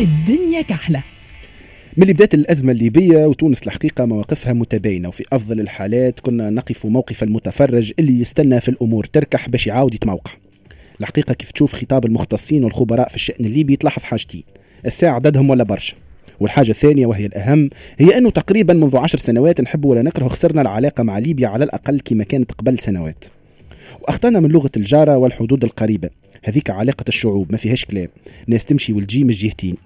الدنيا كحلة. من اللي بدات الأزمة الليبية وتونس الحقيقة مواقفها متباينة وفي أفضل الحالات كنا نقف موقف المتفرج اللي يستنى في الأمور تركح باش يعاود يتموقع. الحقيقة كيف تشوف خطاب المختصين والخبراء في الشأن الليبي تلاحظ حاجتين الساعة عددهم ولا برشا. والحاجة الثانية وهي الأهم هي أنه تقريبا منذ عشر سنوات نحب ولا نكره خسرنا العلاقة مع ليبيا على الأقل كما كانت قبل سنوات. وأخطأنا من لغة الجارة والحدود القريبة. هذيك علاقة الشعوب ما فيهاش كلام. ناس تمشي والجي من الجهتين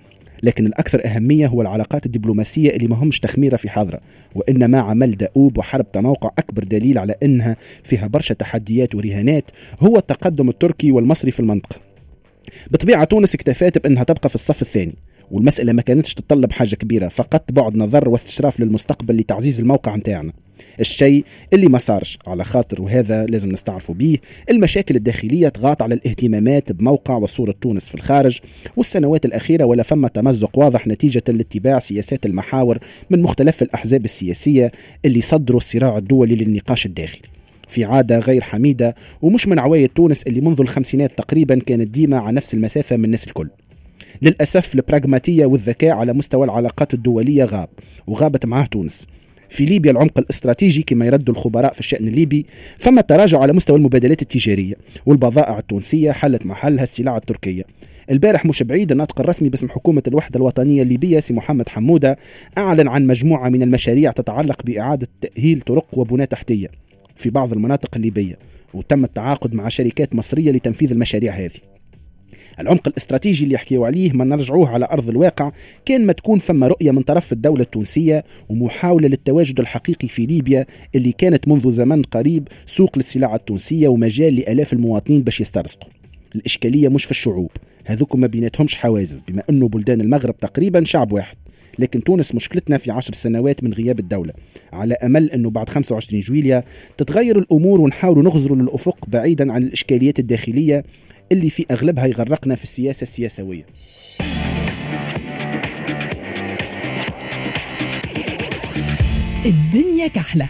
لكن الأكثر أهمية هو العلاقات الدبلوماسية اللي ما همش تخميرة في حضرة وإنما عمل دؤوب وحرب تموقع أكبر دليل على أنها فيها برشا تحديات ورهانات هو التقدم التركي والمصري في المنطقة. بطبيعة تونس اكتفات بأنها تبقى في الصف الثاني والمسألة ما كانتش تتطلب حاجة كبيرة فقط بعد نظر واستشراف للمستقبل لتعزيز الموقع متاعنا. الشيء اللي ما صارش. على خاطر وهذا لازم نستعرفوا به المشاكل الداخلية تغاط على الاهتمامات بموقع وصورة تونس في الخارج. والسنوات الأخيرة ولا فما تمزق واضح نتيجة لاتباع سياسات المحاور من مختلف الأحزاب السياسية اللي صدروا الصراع الدولي للنقاش الداخلي. في عادة غير حميدة ومش من عوايد تونس اللي منذ الخمسينات تقريبا كانت ديما على نفس المسافة من الناس الكل. للأسف البراغماتية والذكاء على مستوى العلاقات الدولية غاب وغابت معاه تونس. في ليبيا العمق الاستراتيجي كما يرد الخبراء في الشأن الليبي فما تراجع على مستوى المبادلات التجارية والبضائع التونسية حلت محلها السلع التركية. البارح مش بعيد الناطق الرسمي باسم حكومة الوحدة الوطنية الليبية سي محمد حمودة أعلن عن مجموعة من المشاريع تتعلق بإعادة تأهيل طرق وبنى تحتية في بعض المناطق الليبية وتم التعاقد مع شركات مصرية لتنفيذ المشاريع هذه. العمق الاستراتيجي اللي يحكيوا عليه ما نرجعوه على أرض الواقع كان ما تكون فما رؤية من طرف الدولة التونسية ومحاولة للتواجد الحقيقي في ليبيا اللي كانت منذ زمن قريب سوق للسلع التونسية ومجال لآلاف المواطنين باش يسترزقوا. الإشكالية مش في الشعوب هذوك ما بيناتهمش حواجز بما أنه بلدان المغرب تقريبا شعب واحد. لكن تونس مشكلتنا في عشر سنوات من غياب الدولة على أمل أنه بعد 25 جويليا تتغير الأمور ونحاول نغزروا للأفق بعيدا عن الإشكاليات الداخلية اللي في أغلبها يغرقنا في السياسة السياسوية. الدنيا كحلة.